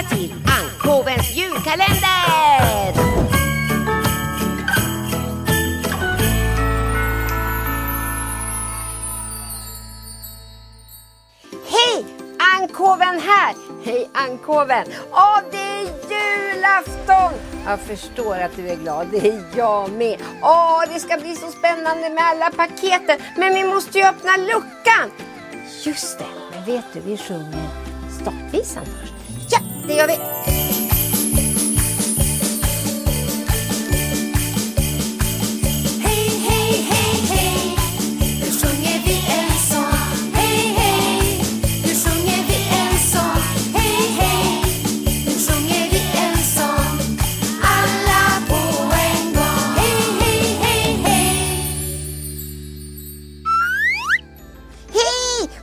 välkomna till Ankovens julkalender! Hej! Ankoven här! Hej Ankoven! Åh, det är julafton! Jag förstår att du är glad, det är jag med. Åh, det ska bli så spännande med alla paketen. Men vi måste ju öppna luckan. Just det, men vet du, vi sjunger startvisan först. Ja, det gör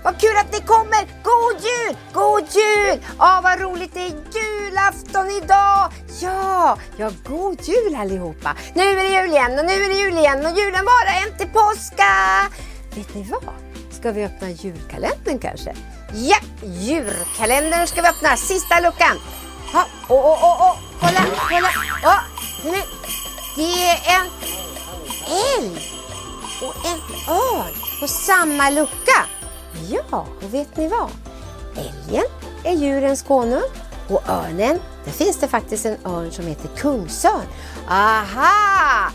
Vad kul att ni kommer! God jul! God jul! Åh, vad roligt det är julafton idag! Ja, ja, god jul allihopa! Nu är det jul igen och nu är det jul igen och julen varar en till påska! Vet ni vad? Ska vi öppna julkalendern kanske? Ja, julkalendern ska vi öppna. Sista luckan. Ja, åh, åh, åh, kolla, kolla. Ja, nu. Det är en älg och en örn på samma lucka. Ja, och vet ni vad? Älgen är djurens konung och örnen, där finns det faktiskt en örn som heter kungsörn. Aha!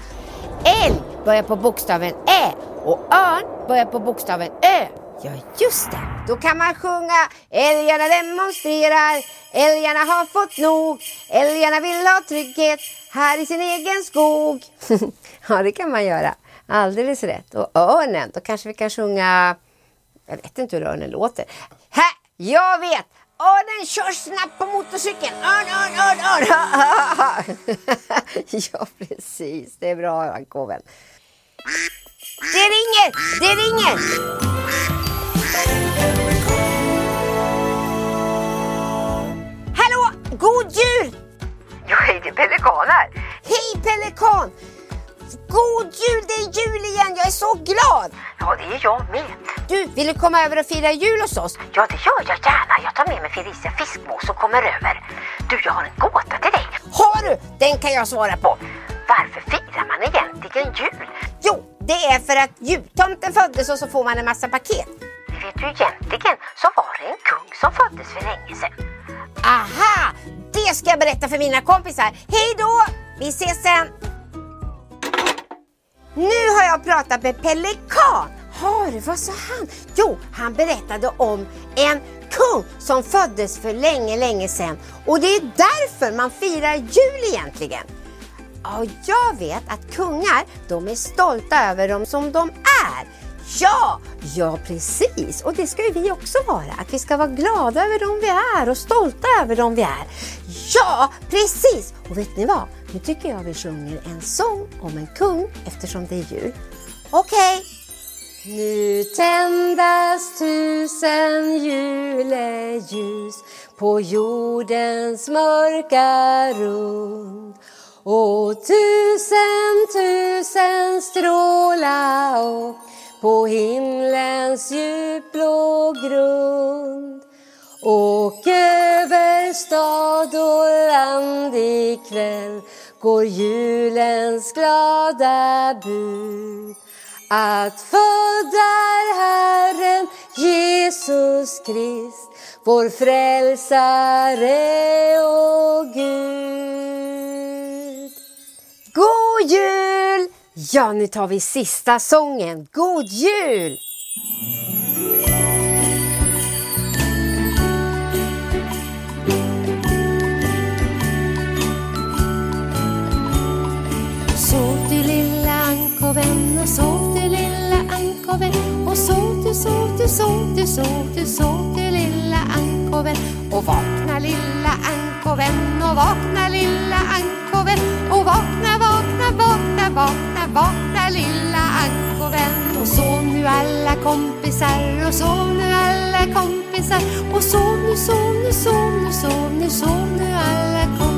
Älg börjar på bokstaven Ä och örn börjar på bokstaven Ö. Ja, just det. Då kan man sjunga Älgarna demonstrerar, älgarna har fått nog, älgarna vill ha trygghet här i sin egen skog. ja, det kan man göra. Alldeles rätt. Och örnen, då kanske vi kan sjunga... Jag vet inte hur örnen låter. Hä! jag vet! Örnen kör snabbt på motorcykeln. Örn, örn, örn, örn. ja, precis. Det är bra, Ankoven. Det ringer! Det ringer! God jul! Det är jul igen! Jag är så glad! Ja, det är jag med. Du, vill du komma över och fira jul hos oss? Ja, det gör jag gärna. Jag tar med mig Felicia Fiskmås och kommer över. Du, jag har en gåta till dig. Har du? Den kan jag svara på. Varför firar man egentligen jul? Jo, det är för att jultomten föddes och så får man en massa paket. Vet du, egentligen så var det en kung som föddes för länge sedan. Aha! Det ska jag berätta för mina kompisar. Hej då! Vi ses sen! Har jag pratat med Pelikan. Har du, vad sa han? Jo, han berättade om en kung som föddes för länge, länge sedan. Och det är därför man firar jul egentligen. Ja, jag vet att kungar, de är stolta över dem som de är. Ja, ja precis. Och det ska ju vi också vara. Att vi ska vara glada över dem vi är och stolta över dem vi är. Ja, precis. Och vet ni vad? Nu tycker jag vi sjunger en sång om en kung eftersom det är jul. Okej. Nu tändas tusen juleljus på jordens mörka rund och tusen, tusen stråla och på himlens djupblå grund och över stad och land ikväll går julens glada bud att född är Herren Jesus Krist, vår frälsare och Gud. God jul! Ja, nu tar vi sista sången. God jul! Ankoven och sov du, sov du, sov du, sov du, sov du lilla ankoven och vakna lilla ankoven och vakna lilla ankoven och vakna, vakna, vakna, vakna, vakna lilla ankoven och sov nu alla kompisar och sov nu alla kompisar. Och sov nu, sov nu, sov nu, sov nu, sov nu alla kompisar.